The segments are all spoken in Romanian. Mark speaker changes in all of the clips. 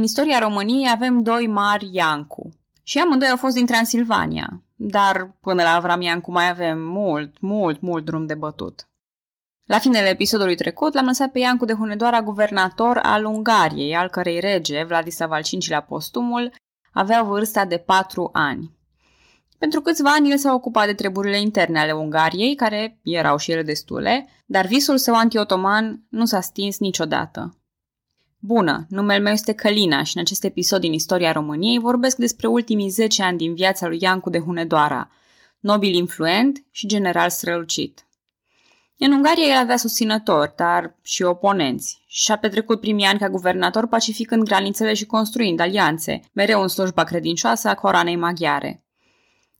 Speaker 1: În istoria României avem doi mari Iancu. Și amândoi au fost din Transilvania, dar până la Avram Iancu mai avem mult, mult, mult drum de bătut. La finele episodului trecut l-am lăsat pe Iancu de Hunedoara guvernator al Ungariei, al cărei rege, Vladislav al V-lea postumul, avea vârsta de patru ani. Pentru câțiva ani el s-a ocupat de treburile interne ale Ungariei, care erau și ele destule, dar visul său anti-otoman nu s-a stins niciodată. Bună, numele meu este Călina și în acest episod din istoria României vorbesc despre ultimii 10 ani din viața lui Iancu de Hunedoara, nobil influent și general strălucit. În Ungaria el avea susținători, dar și oponenți și a petrecut primii ani ca guvernator pacificând granițele și construind alianțe, mereu în slujba credincioasă a coroanei maghiare.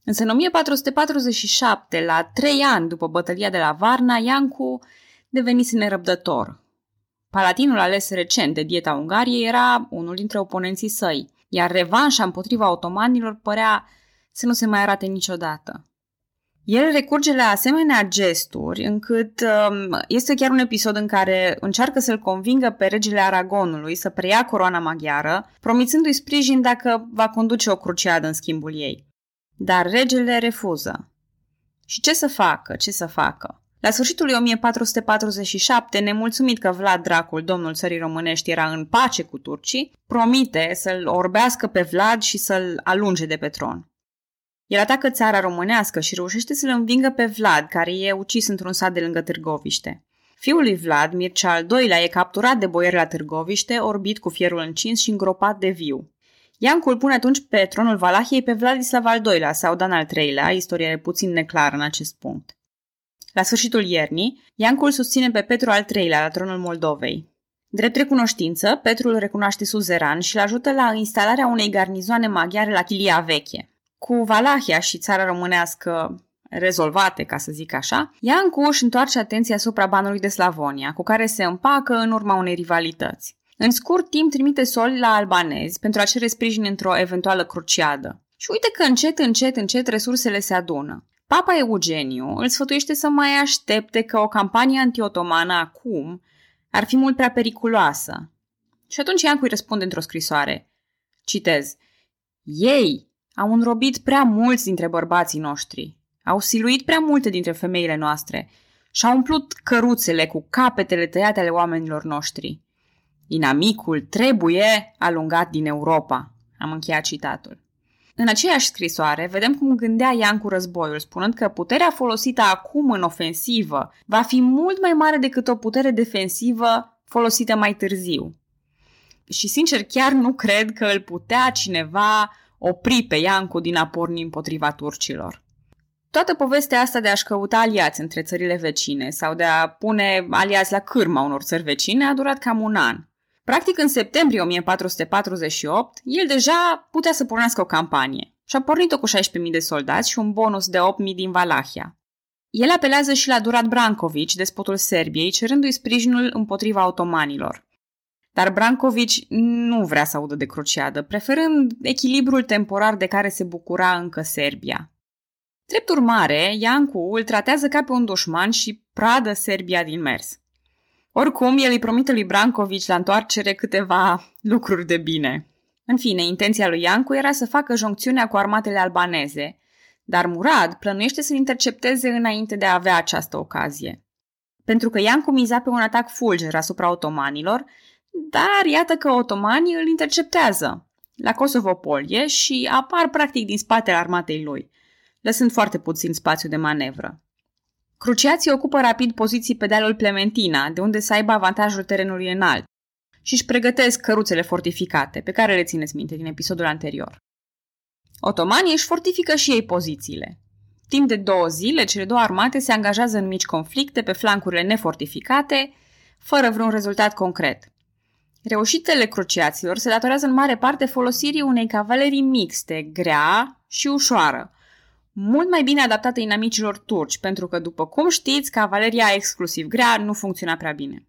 Speaker 1: Însă în 1447, la trei ani după bătălia de la Varna, Iancu devenise nerăbdător. Palatinul ales recent de dieta Ungariei era unul dintre oponenții săi, iar revanșa împotriva otomanilor părea să nu se mai arate niciodată. El recurge la asemenea gesturi încât um, este chiar un episod în care încearcă să-l convingă pe regele Aragonului să preia coroana maghiară, promițându-i sprijin dacă va conduce o cruciadă în schimbul ei. Dar regele refuză. Și ce să facă, ce să facă? La sfârșitul lui 1447, nemulțumit că Vlad Dracul, domnul țării românești, era în pace cu turcii, promite să-l orbească pe Vlad și să-l alunge de pe tron. El atacă țara românească și reușește să-l învingă pe Vlad, care e ucis într-un sat de lângă Târgoviște. Fiul lui Vlad, Mircea al II-lea, e capturat de boieri la Târgoviște, orbit cu fierul încins și îngropat de viu. Iancu îl pune atunci pe tronul Valahiei pe Vladislav al II-lea sau Dan al III-lea, istoria e puțin neclară în acest punct. La sfârșitul iernii, Iancu îl susține pe Petru al III-lea la tronul Moldovei. Drept recunoștință, Petru îl recunoaște suzeran și îl ajută la instalarea unei garnizoane maghiare la Chilia Veche. Cu Valahia și țara românească rezolvate, ca să zic așa, Iancu își întoarce atenția asupra banului de Slavonia, cu care se împacă în urma unei rivalități. În scurt timp trimite soli la albanezi pentru a cere sprijin într-o eventuală cruciadă. Și uite că încet, încet, încet resursele se adună. Papa Eugeniu îl sfătuiește să mai aștepte că o campanie antiotomană acum ar fi mult prea periculoasă. Și atunci Iancu îi răspunde într-o scrisoare. Citez. Ei au înrobit prea mulți dintre bărbații noștri, au siluit prea multe dintre femeile noastre și au umplut căruțele cu capetele tăiate ale oamenilor noștri. Inamicul trebuie alungat din Europa. Am încheiat citatul. În aceeași scrisoare, vedem cum gândea Ian cu războiul, spunând că puterea folosită acum în ofensivă va fi mult mai mare decât o putere defensivă folosită mai târziu. Și sincer, chiar nu cred că îl putea cineva opri pe Iancu din a porni împotriva turcilor. Toată povestea asta de a-și căuta aliați între țările vecine sau de a pune aliați la cârma unor țări vecine a durat cam un an. Practic, în septembrie 1448, el deja putea să pornească o campanie și a pornit-o cu 16.000 de soldați și un bonus de 8.000 din Valahia. El apelează și la Durat Brankovic, despotul Serbiei, cerându-i sprijinul împotriva otomanilor. Dar Brankovic nu vrea să audă de cruciadă, preferând echilibrul temporar de care se bucura încă Serbia. Drept urmare, Iancu îl tratează ca pe un dușman și pradă Serbia din mers. Oricum, el îi promite lui Brankovic la întoarcere câteva lucruri de bine. În fine, intenția lui Iancu era să facă joncțiunea cu armatele albaneze, dar Murad plănuiește să-l intercepteze înainte de a avea această ocazie. Pentru că Iancu miza pe un atac fulger asupra otomanilor, dar iată că otomanii îl interceptează la Kosovo-Polie și apar practic din spatele armatei lui, lăsând foarte puțin spațiu de manevră. Cruciații ocupă rapid poziții pe dealul Plementina, de unde să aibă avantajul terenului înalt, și își pregătesc căruțele fortificate, pe care le țineți minte din episodul anterior. Otomanii își fortifică și ei pozițiile. Timp de două zile, cele două armate se angajează în mici conflicte pe flancurile nefortificate, fără vreun rezultat concret. Reușitele cruciaților se datorează în mare parte folosirii unei cavalerii mixte, grea și ușoară, mult mai bine adaptată inamicilor turci, pentru că, după cum știți, cavaleria exclusiv grea nu funcționa prea bine.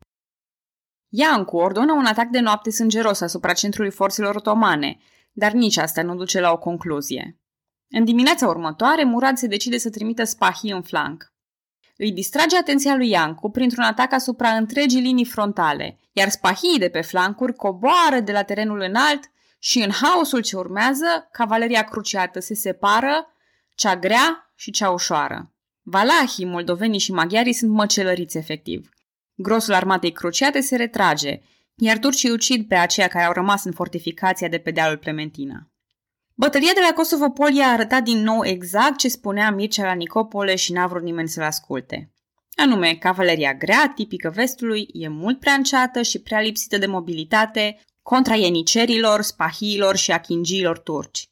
Speaker 1: Iancu ordonă un atac de noapte sângeros asupra centrului forțelor otomane, dar nici asta nu duce la o concluzie. În dimineața următoare, Murad se decide să trimită spahii în flanc. Îi distrage atenția lui Iancu printr-un atac asupra întregii linii frontale, iar spahii de pe flancuri coboară de la terenul înalt și în haosul ce urmează, cavaleria cruciată se separă, cea grea și cea ușoară. Valahii, moldovenii și maghiarii sunt măcelăriți efectiv. Grosul armatei cruciate se retrage, iar turcii ucid pe aceia care au rămas în fortificația de pe dealul Plementina. Bătălia de la Kosovo-Poli a arătat din nou exact ce spunea Mircea la Nicopole și n-a vrut nimeni să-l asculte. Anume, cavaleria grea, tipică vestului, e mult prea înceată și prea lipsită de mobilitate contra ienicerilor, spahiilor și achingiilor turci.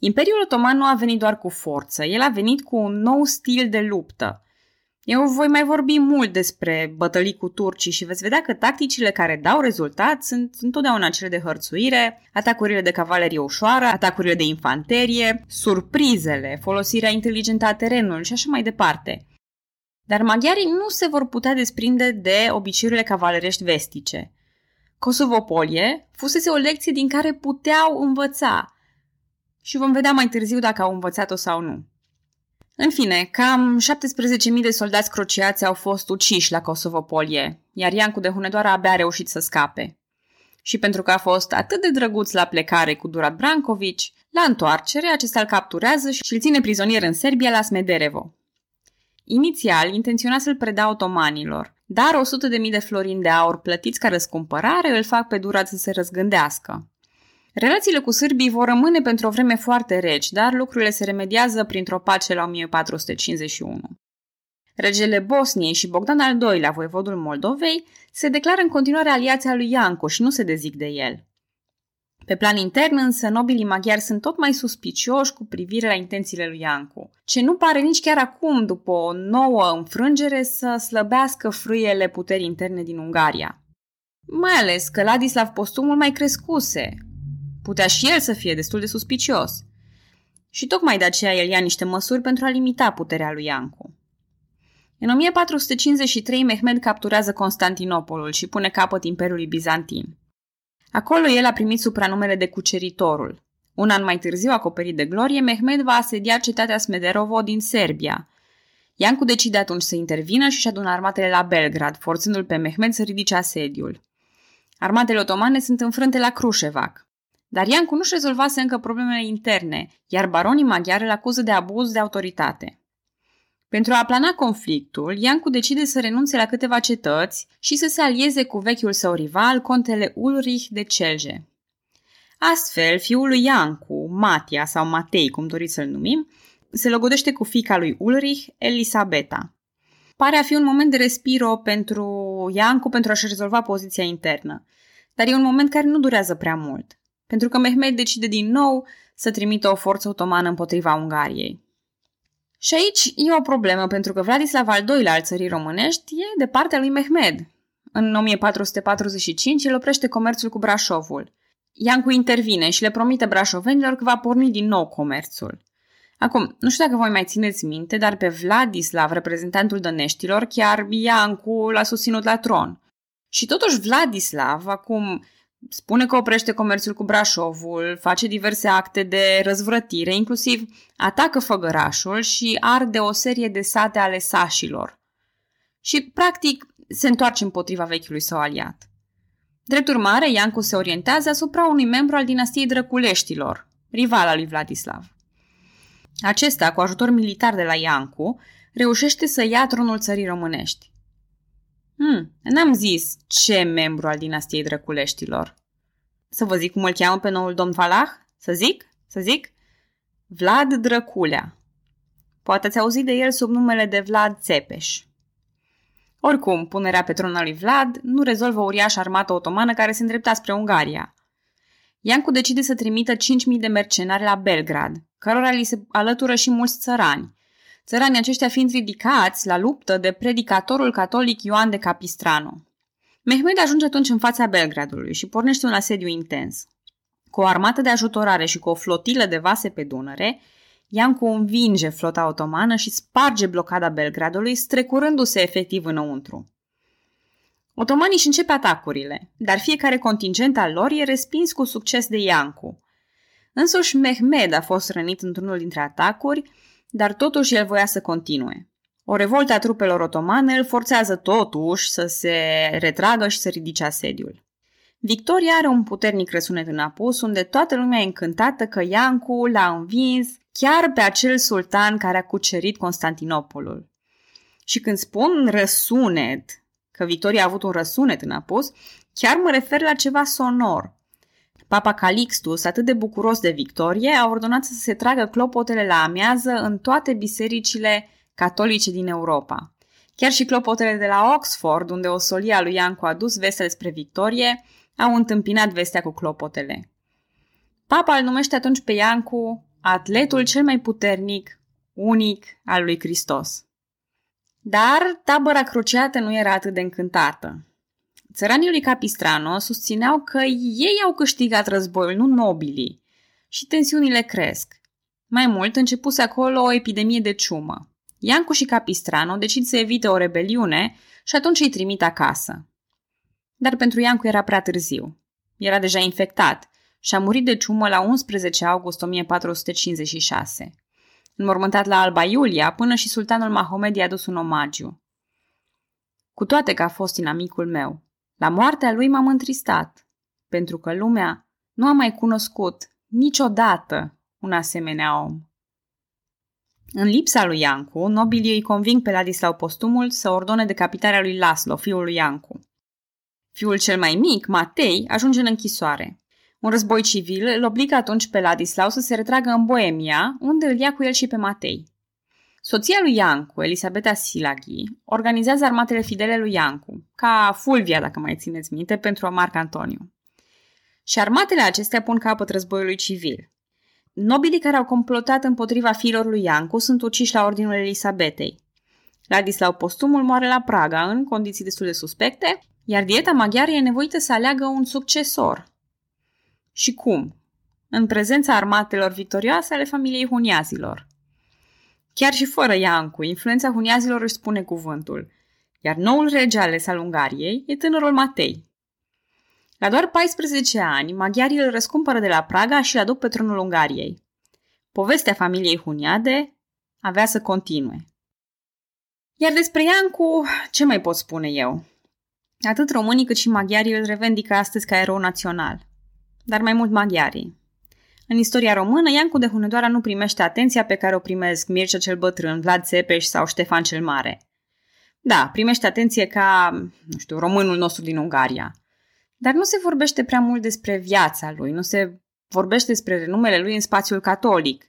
Speaker 1: Imperiul Otoman nu a venit doar cu forță, el a venit cu un nou stil de luptă. Eu voi mai vorbi mult despre bătălii cu turcii și veți vedea că tacticile care dau rezultat sunt întotdeauna cele de hărțuire, atacurile de cavalerie ușoară, atacurile de infanterie, surprizele, folosirea inteligentă a terenului și așa mai departe. Dar maghiarii nu se vor putea desprinde de obiceiurile cavalerești vestice. Kosovo-Polie fusese o lecție din care puteau învăța și vom vedea mai târziu dacă au învățat-o sau nu. În fine, cam 17.000 de soldați crociați au fost uciși la Kosovo-Polie, iar Iancu de Hunedoara abia a reușit să scape. Și pentru că a fost atât de drăguț la plecare cu Durat Brankovici, la întoarcere acesta îl capturează și îl ține prizonier în Serbia la Smederevo. Inițial, intenționa să-l preda otomanilor, dar 100.000 de florini de aur plătiți ca răscumpărare îl fac pe Durat să se răzgândească. Relațiile cu sârbii vor rămâne pentru o vreme foarte reci, dar lucrurile se remediază printr-o pace la 1451. Regele Bosniei și Bogdan al II-lea, voivodul Moldovei, se declară în continuare aliația lui Ianco și nu se dezic de el. Pe plan intern însă, nobilii maghiari sunt tot mai suspicioși cu privire la intențiile lui Iancu, ce nu pare nici chiar acum, după o nouă înfrângere, să slăbească frâiele puterii interne din Ungaria. Mai ales că Ladislav postumul mai crescuse, Putea și el să fie destul de suspicios. Și tocmai de aceea el ia niște măsuri pentru a limita puterea lui Iancu. În 1453 Mehmed capturează Constantinopolul și pune capăt Imperiului Bizantin. Acolo el a primit supranumele de cuceritorul. Un an mai târziu, acoperit de glorie, Mehmed va asedia cetatea Smederovo din Serbia. Iancu decide atunci să intervină și-și adună armatele la Belgrad, forțându-l pe Mehmed să ridice asediul. Armatele otomane sunt înfrânte la Crușevac. Dar Iancu nu-și rezolvase încă problemele interne, iar baronii maghiari îl acuză de abuz de autoritate. Pentru a aplana conflictul, Iancu decide să renunțe la câteva cetăți și să se alieze cu vechiul său rival, contele Ulrich de Celje. Astfel, fiul lui Iancu, Matia sau Matei, cum doriți să-l numim, se logodește cu fica lui Ulrich, Elisabeta. Pare a fi un moment de respiro pentru Iancu pentru a-și rezolva poziția internă, dar e un moment care nu durează prea mult pentru că Mehmed decide din nou să trimită o forță otomană împotriva Ungariei. Și aici e o problemă, pentru că Vladislav al II-lea al țării românești e de partea lui Mehmed. În 1445 el oprește comerțul cu Brașovul. Iancu intervine și le promite brașovenilor că va porni din nou comerțul. Acum, nu știu dacă voi mai țineți minte, dar pe Vladislav, reprezentantul dăneștilor, chiar Iancu l-a susținut la tron. Și totuși Vladislav, acum spune că oprește comerțul cu Brașovul, face diverse acte de răzvrătire, inclusiv atacă făgărașul și arde o serie de sate ale sașilor. Și, practic, se întoarce împotriva vechiului său aliat. Drept urmare, Iancu se orientează asupra unui membru al dinastiei Drăculeștilor, rivala lui Vladislav. Acesta, cu ajutor militar de la Iancu, reușește să ia tronul țării românești. Hmm, n-am zis ce membru al dinastiei Drăculeștilor. Să vă zic cum îl cheamă pe noul domn Valah? Să zic? Să zic? Vlad Drăculea. Poate ați auzit de el sub numele de Vlad Țepeș. Oricum, punerea pe tron al lui Vlad nu rezolvă uriașa armată otomană care se îndrepta spre Ungaria. Iancu decide să trimită 5.000 de mercenari la Belgrad, cărora li se alătură și mulți țărani, țăranii aceștia fiind ridicați la luptă de predicatorul catolic Ioan de Capistrano. Mehmed ajunge atunci în fața Belgradului și pornește un asediu intens. Cu o armată de ajutorare și cu o flotilă de vase pe Dunăre, Iancu învinge flota otomană și sparge blocada Belgradului, strecurându-se efectiv înăuntru. Otomanii își începe atacurile, dar fiecare contingent al lor e respins cu succes de Iancu. Însuși Mehmed a fost rănit într-unul dintre atacuri, dar totuși el voia să continue. O revoltă a trupelor otomane îl forțează totuși să se retragă și să ridice asediul. Victoria are un puternic răsunet în apus, unde toată lumea e încântată că Iancu l-a învins chiar pe acel sultan care a cucerit Constantinopolul. Și când spun răsunet, că Victoria a avut un răsunet în apus, chiar mă refer la ceva sonor. Papa Calixtus, atât de bucuros de victorie, a ordonat să se tragă clopotele la amiază în toate bisericile catolice din Europa. Chiar și clopotele de la Oxford, unde o solia lui Iancu a dus vestea despre victorie, au întâmpinat vestea cu clopotele. Papa îl numește atunci pe Iancu atletul cel mai puternic, unic al lui Hristos. Dar tabăra cruciată nu era atât de încântată. Țăranii lui Capistrano susțineau că ei au câștigat războiul, nu nobilii, și tensiunile cresc. Mai mult, începuse acolo o epidemie de ciumă. Iancu și Capistrano decid să evite o rebeliune și atunci îi trimit acasă. Dar pentru Iancu era prea târziu. Era deja infectat și a murit de ciumă la 11 august 1456. Înmormântat la Alba Iulia, până și sultanul Mahomed i-a dus un omagiu. Cu toate că a fost inamicul meu, la moartea lui m-am întristat, pentru că lumea nu a mai cunoscut niciodată un asemenea om. În lipsa lui Iancu, nobilii îi conving pe Ladislau Postumul să ordone decapitarea lui Laslo, fiul lui Iancu. Fiul cel mai mic, Matei, ajunge în închisoare. Un război civil îl obligă atunci pe Ladislau să se retragă în Boemia, unde îl ia cu el și pe Matei. Soția lui Iancu, Elisabeta Silaghi, organizează armatele fidele lui Iancu, ca Fulvia, dacă mai țineți minte, pentru Marc Antoniu. Și armatele acestea pun capăt războiului civil. Nobilii care au complotat împotriva fiilor lui Iancu sunt uciși la ordinul Elisabetei. Ladislau Postumul moare la Praga în condiții destul de suspecte, iar dieta maghiară e nevoită să aleagă un succesor. Și cum? În prezența armatelor victorioase ale familiei Huniazilor. Chiar și fără Iancu, influența Huniazilor își spune cuvântul, iar noul rege ales al Ungariei e tânărul Matei. La doar 14 ani, maghiarii îl răscumpără de la Praga și îl aduc pe tronul Ungariei. Povestea familiei Huniade avea să continue. Iar despre Iancu, ce mai pot spune eu? Atât românii cât și maghiarii îl revendică astăzi ca erou național. Dar mai mult maghiarii. În istoria română, Iancu de Hunedoara nu primește atenția pe care o primesc Mircea cel Bătrân, Vlad Țepeș sau Ștefan cel Mare. Da, primește atenție ca, nu știu, românul nostru din Ungaria. Dar nu se vorbește prea mult despre viața lui, nu se vorbește despre renumele lui în spațiul catolic.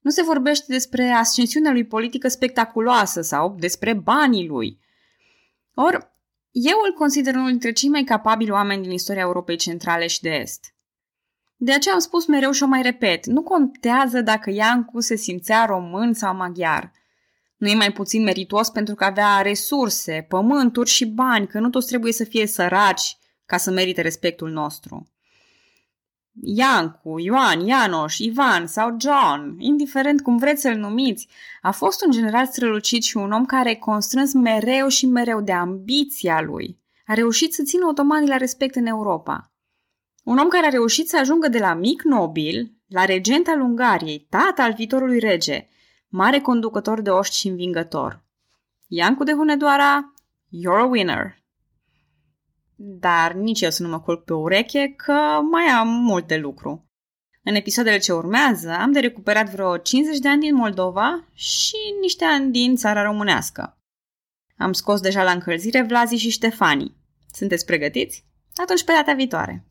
Speaker 1: Nu se vorbește despre ascensiunea lui politică spectaculoasă sau despre banii lui. Or, eu îl consider unul dintre cei mai capabili oameni din istoria Europei Centrale și de Est. De aceea am spus mereu și o mai repet, nu contează dacă Iancu se simțea român sau maghiar. Nu e mai puțin meritos pentru că avea resurse, pământuri și bani, că nu toți trebuie să fie săraci ca să merite respectul nostru. Iancu, Ioan, Ianoș, Ivan sau John, indiferent cum vreți să-l numiți, a fost un general strălucit și un om care, constrâns mereu și mereu de ambiția lui, a reușit să țină otomanii la respect în Europa. Un om care a reușit să ajungă de la mic nobil la regent al Ungariei, tata al viitorului rege, mare conducător de oști și învingător. Iancu de Hunedoara, you're a winner. Dar nici eu să nu mă culc pe ureche, că mai am mult de lucru. În episoadele ce urmează am de recuperat vreo 50 de ani din Moldova și niște ani din țara românească. Am scos deja la încălzire Vlazi și Ștefanii. Sunteți pregătiți? Atunci pe data viitoare!